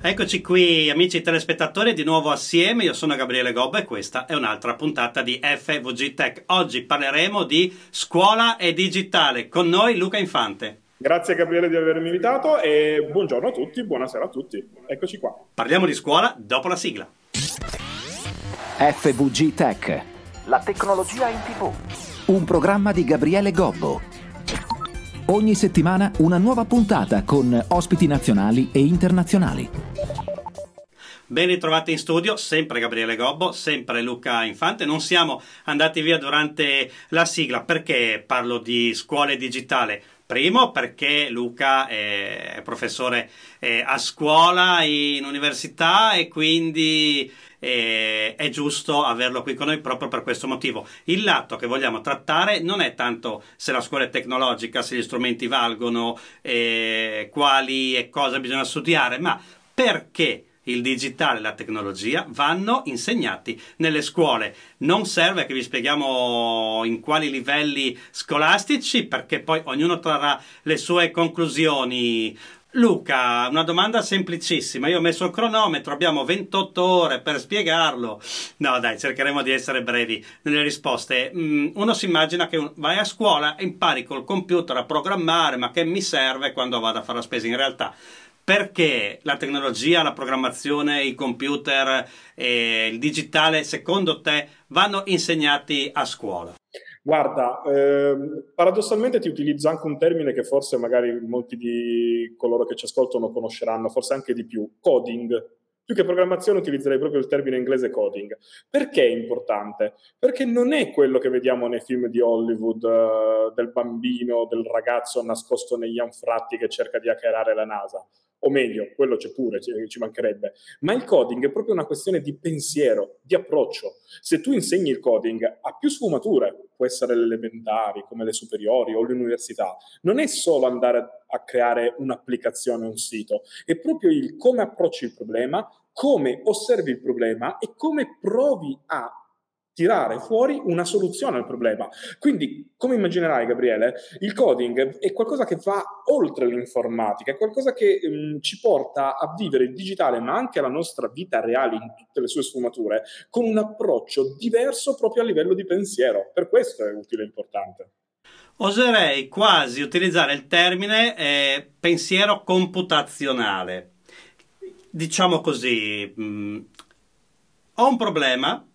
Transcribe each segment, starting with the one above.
Eccoci qui amici telespettatori, di nuovo assieme, io sono Gabriele Gobba e questa è un'altra puntata di FVG Tech. Oggi parleremo di scuola e digitale, con noi Luca Infante. Grazie Gabriele di avermi invitato e buongiorno a tutti, buonasera a tutti, eccoci qua. Parliamo di scuola dopo la sigla. FVG Tech, la tecnologia in tv. Un programma di Gabriele Gobbo. Ogni settimana una nuova puntata con ospiti nazionali e internazionali. Ben ritrovati in studio, sempre Gabriele Gobbo, sempre Luca Infante. Non siamo andati via durante la sigla perché parlo di scuole digitale. Primo perché Luca è professore a scuola in università e quindi e è giusto averlo qui con noi proprio per questo motivo. Il lato che vogliamo trattare non è tanto se la scuola è tecnologica, se gli strumenti valgono, eh, quali e cosa bisogna studiare, ma perché il digitale e la tecnologia vanno insegnati nelle scuole. Non serve che vi spieghiamo in quali livelli scolastici, perché poi ognuno trarrà le sue conclusioni. Luca, una domanda semplicissima. Io ho messo il cronometro, abbiamo 28 ore per spiegarlo. No, dai, cercheremo di essere brevi nelle risposte. Mm, uno si immagina che vai a scuola e impari col computer a programmare, ma che mi serve quando vado a fare la spesa? In realtà, perché la tecnologia, la programmazione, i computer e il digitale, secondo te, vanno insegnati a scuola? Guarda, ehm, paradossalmente ti utilizzo anche un termine che forse magari molti di coloro che ci ascoltano conosceranno, forse anche di più, coding. Più che programmazione utilizzerei proprio il termine inglese coding. Perché è importante? Perché non è quello che vediamo nei film di Hollywood uh, del bambino, del ragazzo nascosto negli anfratti che cerca di hackerare la NASA o meglio, quello c'è pure, ci mancherebbe, ma il coding è proprio una questione di pensiero, di approccio. Se tu insegni il coding a più sfumature, può essere le elementari, come le superiori o l'università, non è solo andare a creare un'applicazione, un sito, è proprio il come approcci il problema, come osservi il problema e come provi a tirare fuori una soluzione al problema. Quindi, come immaginerai, Gabriele, il coding è qualcosa che va oltre l'informatica, è qualcosa che mh, mm, ci porta a vivere il digitale, ma anche la nostra vita reale in tutte le sue sfumature, con un approccio diverso proprio a livello di pensiero. Per questo è utile e importante. Oserei quasi utilizzare il termine eh, pensiero computazionale. Diciamo così, mh, mm, ho un problema,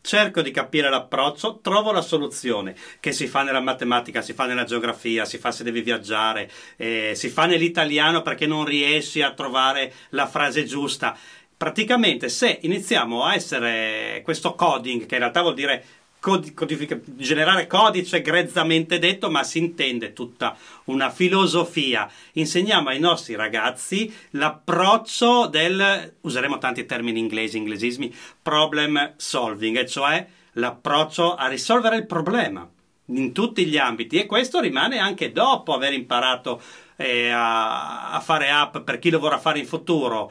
cerco di capire l'approccio, trovo la soluzione che si fa nella matematica, si fa nella geografia, si fa se devi viaggiare, eh, si fa nell'italiano perché non riesci a trovare la frase giusta. Praticamente se iniziamo a essere questo coding, che in realtà vuol dire codific- generare codice grezzamente detto, ma si intende tutta una filosofia. Insegniamo ai nostri ragazzi l'approccio del, useremo tanti termini inglesi, inglesismi, problem solving, cioè l'approccio a risolvere il problema in tutti gli ambiti e questo rimane anche dopo aver imparato eh, a, a fare app per chi lo vorrà fare in futuro.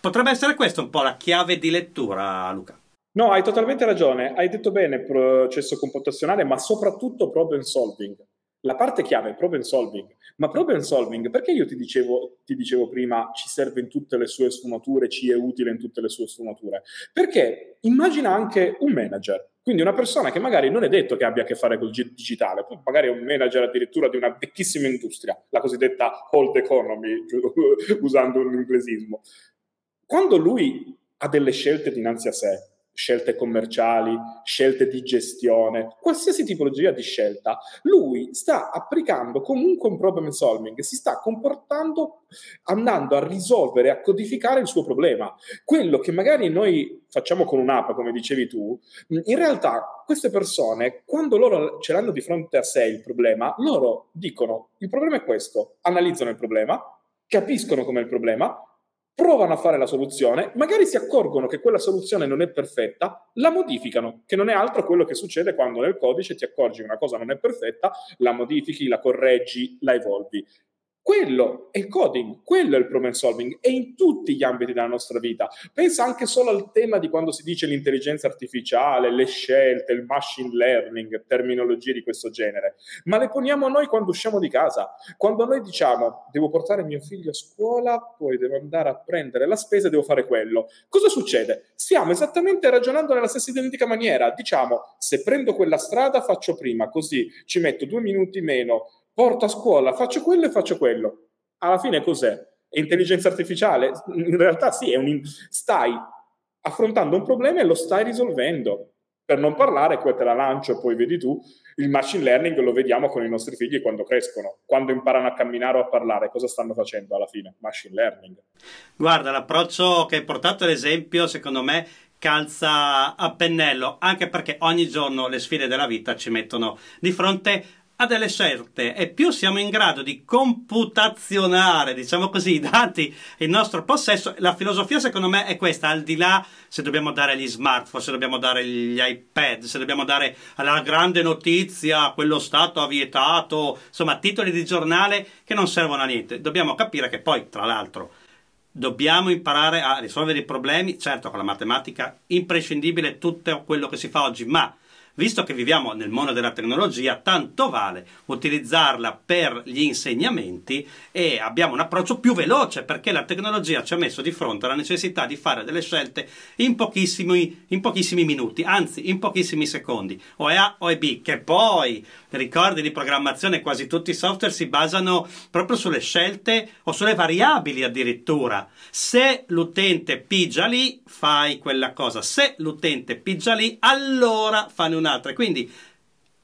Potrebbe essere questa un po' la chiave di lettura, Luca. No, hai totalmente ragione. Hai detto bene processo computazionale, ma soprattutto problem solving. La parte chiave è problem solving. Ma problem solving, perché io ti dicevo, ti dicevo prima, ci serve in tutte le sue sfumature, ci è utile in tutte le sue sfumature? Perché immagina anche un manager, quindi una persona che magari non è detto che abbia a che fare col digitale, magari è un manager addirittura di una vecchissima industria, la cosiddetta old economy, usando un inglesismo. Quando lui ha delle scelte dinanzi a sé, scelte commerciali, scelte di gestione, qualsiasi tipologia di scelta, lui sta applicando comunque un problem solving, si sta comportando andando a risolvere, a codificare il suo problema. Quello che magari noi facciamo con un'app, come dicevi tu, in realtà queste persone, quando loro ce l'hanno di fronte a sé il problema, loro dicono il problema è questo, analizzano il problema, capiscono com'è il problema, provano a fare la soluzione, magari si accorgono che quella soluzione non è perfetta, la modificano, che non è altro quello che succede quando nel codice ti accorgi che una cosa non è perfetta, la modifichi, la correggi, la evolvi. Quello è il coding, quello è il problem solving e in tutti gli ambiti della nostra vita. Pensa anche solo al tema di quando si dice l'intelligenza artificiale, le scelte, il machine learning, terminologie di questo genere, ma le poniamo noi quando usciamo di casa. Quando noi diciamo devo portare mio figlio a scuola, poi devo andare a prendere la spesa e devo fare quello. Cosa succede? Stiamo esattamente ragionando nella stessa identica maniera. Diciamo se prendo quella strada faccio prima, così ci metto due minuti meno porto a scuola, faccio quello e faccio quello. Alla fine cos'è? È intelligenza artificiale? In realtà sì, un, stai affrontando un problema e lo stai risolvendo. Per non parlare, qua te la lancio e poi vedi tu, il machine learning lo vediamo con i nostri figli quando crescono, quando imparano a camminare o a parlare, cosa stanno facendo alla fine? Machine learning. Guarda, l'approccio che hai portato ad esempio, secondo me, calza a pennello, anche perché ogni giorno le sfide della vita ci mettono di fronte a delle scelte e più siamo in grado di computazionare, diciamo così, i dati in nostro possesso, la filosofia secondo me è questa, al di là se dobbiamo dare gli smartphone, se dobbiamo dare gli iPad, se dobbiamo dare la grande notizia, quello Stato ha vietato, insomma titoli di giornale che non servono a niente, dobbiamo capire che poi, tra l'altro, dobbiamo imparare a risolvere i problemi, certo con la matematica imprescindibile tutto quello che si fa oggi, ma Visto che viviamo nel mondo della tecnologia, tanto vale utilizzarla per gli insegnamenti e abbiamo un approccio più veloce perché la tecnologia ci ha messo di fronte alla necessità di fare delle scelte in pochissimi, in pochissimi minuti, anzi in pochissimi secondi, o è A o è B, che poi ricordi di programmazione quasi tutti i software si basano proprio sulle scelte o sulle variabili addirittura. Se l'utente pigia lì, fai quella cosa. Se l'utente pigia lì, allora fanno un'altra. Quindi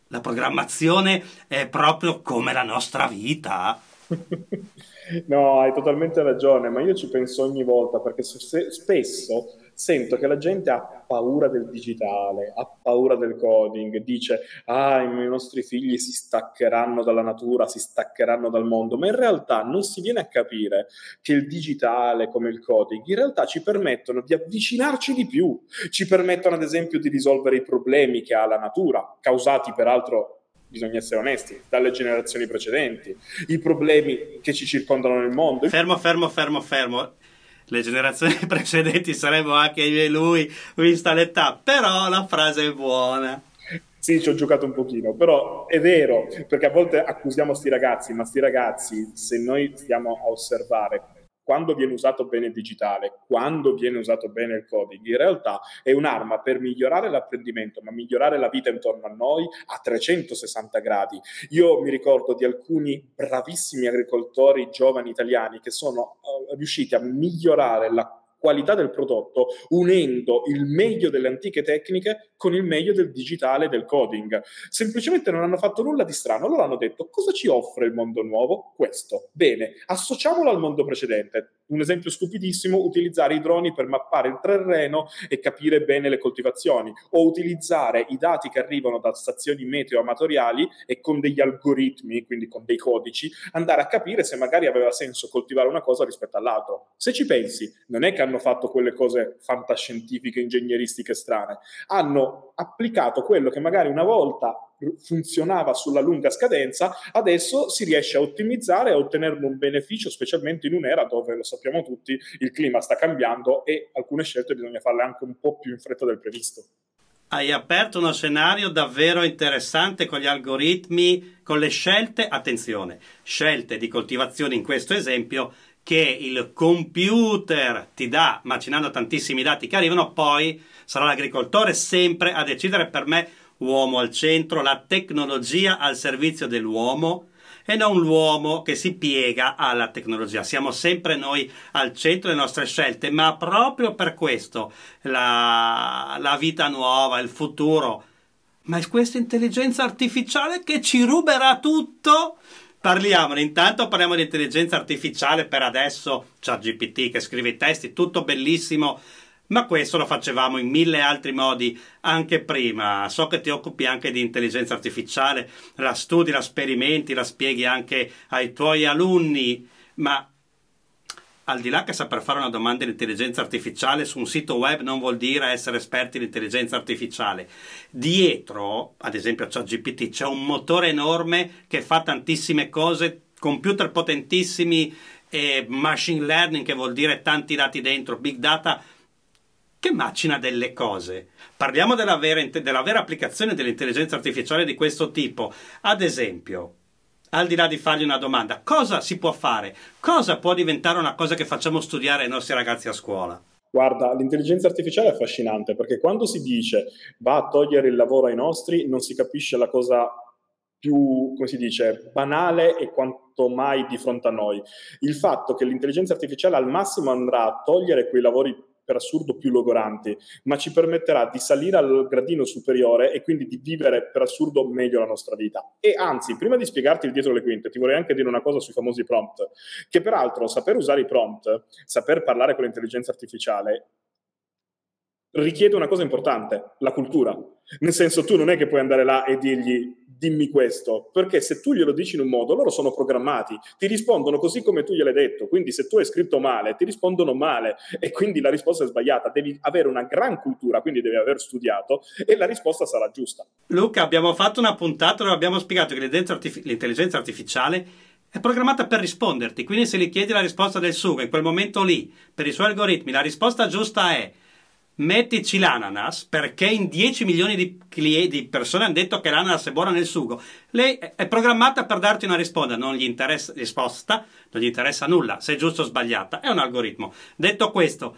la programmazione è proprio come la nostra vita. no, hai totalmente ragione, ma io ci penso ogni volta perché spesso sento che la gente ha paura del digitale, ha paura del coding, dice ah i nostri figli si staccheranno dalla natura, si staccheranno dal mondo, ma in realtà non si viene a capire che il digitale come il coding in realtà ci permettono di avvicinarci di più, ci permettono ad esempio di risolvere i problemi che ha la natura, causati peraltro bisogna essere onesti, dalle generazioni precedenti, i problemi che ci circondano nel mondo. Fermo, fermo, fermo, fermo le generazioni precedenti saremmo anche io e lui, vista l'età, però la frase è buona. Sì, ci ho giocato un pochino, però è vero, perché a volte accusiamo sti ragazzi, ma sti ragazzi, se noi stiamo a osservare quando viene usato bene il digitale, quando viene usato bene il coding, in realtà è un'arma per migliorare l'apprendimento, ma migliorare la vita intorno a noi a 360 gradi. Io mi ricordo di alcuni bravissimi agricoltori giovani italiani che sono uh, riusciti a migliorare la qualità del prodotto unendo il meglio delle antiche tecniche con il meglio del digitale e del coding. Semplicemente non hanno fatto nulla di strano, loro hanno detto cosa ci offre il mondo nuovo? Questo. Bene, associamolo al mondo precedente. Un esempio stupidissimo, utilizzare i droni per mappare il terreno e capire bene le coltivazioni o utilizzare i dati che arrivano da stazioni meteo amatoriali e con degli algoritmi, quindi con dei codici, andare a capire se magari aveva senso coltivare una cosa rispetto all'altro. Se ci pensi, non è che hanno fatto quelle cose fantascientifiche, ingegneristiche strane, hanno applicato quello che magari una volta funzionava sulla lunga scadenza, adesso si riesce a ottimizzare e a ottenerne un beneficio, specialmente in un'era dove, lo sappiamo tutti, il clima sta cambiando e alcune scelte bisogna farle anche un po' più in fretta del previsto. Hai aperto uno scenario davvero interessante con gli algoritmi, con le scelte, attenzione, scelte di coltivazione in questo esempio che il computer ti dà, macinando tantissimi dati che arrivano, poi sarà l'agricoltore sempre a decidere per me uomo al centro, la tecnologia al servizio dell'uomo e non l'uomo che si piega alla tecnologia. Siamo sempre noi al centro delle nostre scelte, ma proprio per questo la, la vita nuova, il futuro, ma è questa intelligenza artificiale che ci ruberà tutto Parliamone, intanto parliamo di intelligenza artificiale per adesso, c'è GPT che scrive i testi, tutto bellissimo, ma questo lo facevamo in mille altri modi anche prima. So che ti occupi anche di intelligenza artificiale, la studi, la sperimenti, la spieghi anche ai tuoi alunni, ma al di là che saper fare una domanda di intelligenza artificiale su un sito web non vuol dire essere esperti di intelligenza artificiale. Dietro, ad esempio a ChatGPT, c'è un motore enorme che fa tantissime cose computer potentissimi e machine learning, che vuol dire tanti dati dentro, big data, che macina delle cose. Parliamo della vera, della vera applicazione dell'intelligenza artificiale di questo tipo. Ad esempio, al di là di fargli una domanda, cosa si può fare? Cosa può diventare una cosa che facciamo studiare ai nostri ragazzi a scuola? Guarda, l'intelligenza artificiale è affascinante perché quando si dice va a togliere il lavoro ai nostri, non si capisce la cosa più, come si dice, banale e quanto mai di fronte a noi. Il fatto che l'intelligenza artificiale al massimo andrà a togliere quei lavori per assurdo più logoranti, ma ci permetterà di salire al gradino superiore e quindi di vivere per assurdo meglio la nostra vita. E anzi, prima di spiegarti il dietro le quinte, ti vorrei anche dire una cosa sui famosi prompt, che peraltro saper usare i prompt, saper parlare con l'intelligenza artificiale, richiede una cosa importante, la cultura. Nel senso, tu non è che puoi andare là e dirgli dimmi questo, perché se tu glielo dici in un modo, loro sono programmati, ti rispondono così come tu gliel'hai detto, quindi se tu hai scritto male, ti rispondono male e quindi la risposta è sbagliata, devi avere una gran cultura, quindi devi aver studiato e la risposta sarà giusta. Luca, abbiamo fatto una puntata dove abbiamo spiegato che l'intelligenza artificiale è programmata per risponderti, quindi se gli chiedi la risposta del sugo in quel momento lì, per i suoi algoritmi, la risposta giusta è mettici l'ananas perché in 10 milioni di, di, persone hanno detto che l'ananas è buona nel sugo. Lei è programmata per darti una risposta, non gli interessa, risposta, non gli interessa nulla, se è giusto o sbagliata, è un algoritmo. Detto questo,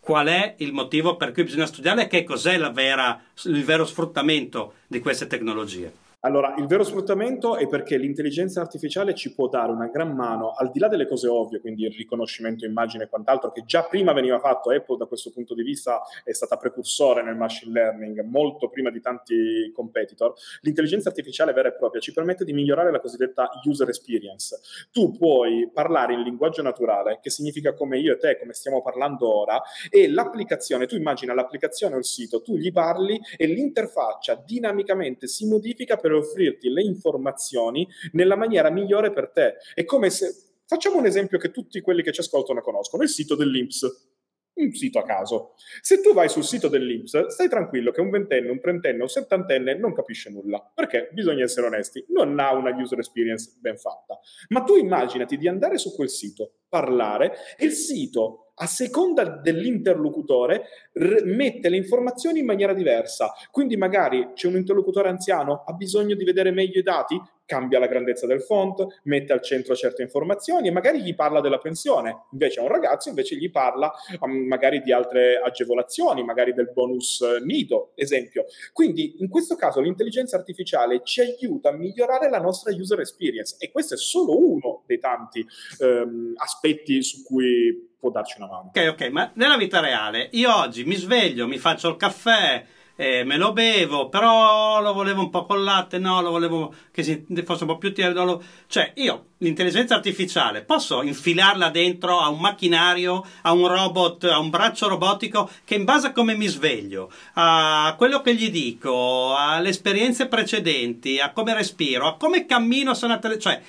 qual è il motivo per cui bisogna studiare e che cos'è vera, il vero sfruttamento di queste tecnologie? Allora, il vero sfruttamento è perché l'intelligenza artificiale ci può dare una gran mano, al di là delle cose ovvie, quindi il riconoscimento immagine e quant'altro, che già prima veniva fatto, Apple da questo punto di vista è stata precursore nel machine learning, molto prima di tanti competitor, l'intelligenza artificiale vera e propria ci permette di migliorare la cosiddetta user experience. Tu puoi parlare in linguaggio naturale, che significa come io e te, come stiamo parlando ora, e l'applicazione, tu immagina l'applicazione o il sito, tu gli parli e l'interfaccia dinamicamente si modifica per offrirti le informazioni nella maniera migliore per te. È come se, facciamo un esempio che tutti quelli che ci ascoltano conoscono, il sito dell'Inps un sito a caso. Se tu vai sul sito dell'Inps, stai tranquillo che un ventenne, un trentenne, un settantenne non capisce nulla, perché bisogna essere onesti, non ha una user experience ben fatta. Ma tu immaginati di andare su quel sito, parlare, e il sito a seconda dell'interlocutore r- mette le informazioni in maniera diversa. Quindi magari c'è un interlocutore anziano, ha bisogno di vedere meglio i dati, cambia la grandezza del font, mette al centro certe informazioni e magari gli parla della pensione. Invece a un ragazzo invece gli parla um, magari di altre agevolazioni, magari del bonus nido, esempio. Quindi in questo caso l'intelligenza artificiale ci aiuta a migliorare la nostra user experience e questo è solo uno dei tanti um, aspetti su cui può darci una mano. Ok, ok, ma nella vita reale io oggi mi sveglio, mi faccio il caffè, eh, me lo bevo, però lo volevo un po' con latte, no, lo volevo che fosse un po' più tierno. Lo... Cioè, io l'intelligenza artificiale posso infilarla dentro a un macchinario, a un robot, a un braccio robotico che in base a come mi sveglio, a quello che gli dico, alle esperienze precedenti, a come respiro, a come cammino, sono tele... cioè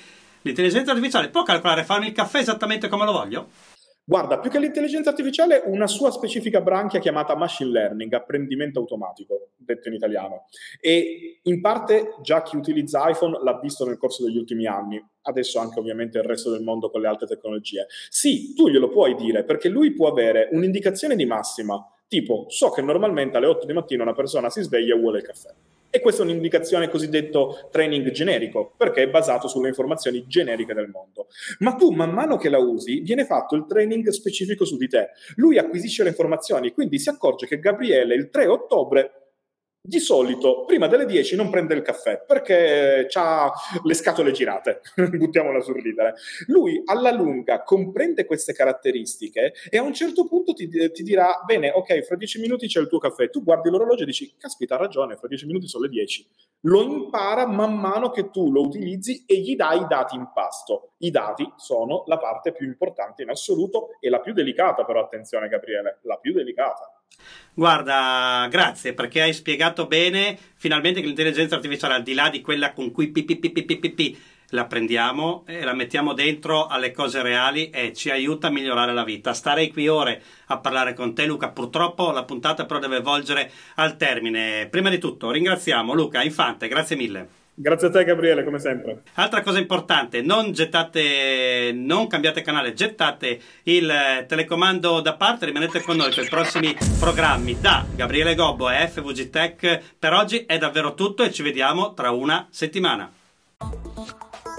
l'intelligenza artificiale può calcolare farmi il caffè esattamente come lo voglio? Guarda, più che l'intelligenza artificiale, una sua specifica branchia chiamata machine learning, apprendimento automatico, detto in italiano. E in parte già chi utilizza iPhone l'ha visto nel corso degli ultimi anni, adesso anche ovviamente il resto del mondo con le altre tecnologie. Sì, tu glielo puoi dire, perché lui può avere un'indicazione di massima, tipo so che normalmente alle 8 di mattina una persona si sveglia e vuole il caffè. E questa è un'indicazione cosiddetto training generico, perché è basato sulle informazioni generiche del mondo. Ma tu, man mano che la usi, viene fatto il training specifico su di te. Lui acquisisce le informazioni, quindi si accorge che Gabriele il 3 ottobre di solito prima delle 10 non prende il caffè perché ha le scatole girate, buttiamola sul ridere. Lui alla lunga comprende queste caratteristiche e a un certo punto ti, ti, dirà, bene, ok, fra 10 minuti c'è il tuo caffè, tu guardi l'orologio e dici, caspita, ha ragione, fra 10 minuti sono le 10. Lo impara man mano che tu lo utilizzi e gli dai i dati in pasto. I dati sono la parte più importante in assoluto e la più delicata, però attenzione Gabriele, la più delicata. Guarda, grazie perché hai spiegato bene finalmente che l'intelligenza artificiale, al di là di quella con cui pi, la prendiamo e la mettiamo dentro alle cose reali e ci aiuta a migliorare la vita. Starei qui ore a parlare con te, Luca. Purtroppo la puntata però deve volgere al termine. Prima di tutto ringraziamo Luca Infante, grazie mille. Grazie a te Gabriele, come sempre. Altra cosa importante, non gettate, non cambiate canale, gettate il eh, telecomando da parte, rimanete con noi per i prossimi programmi da Gabriele Gobbo e FVG Tech. Per oggi è davvero tutto e ci vediamo tra una settimana.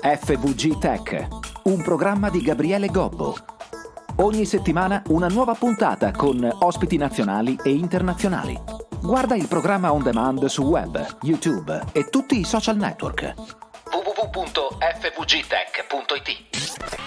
FVG Tech, un programma di Gabriele Gobbo. Ogni settimana una nuova puntata con ospiti nazionali e internazionali. Guarda il programma on demand su web, YouTube e tutti i social network. www.fvgtech.it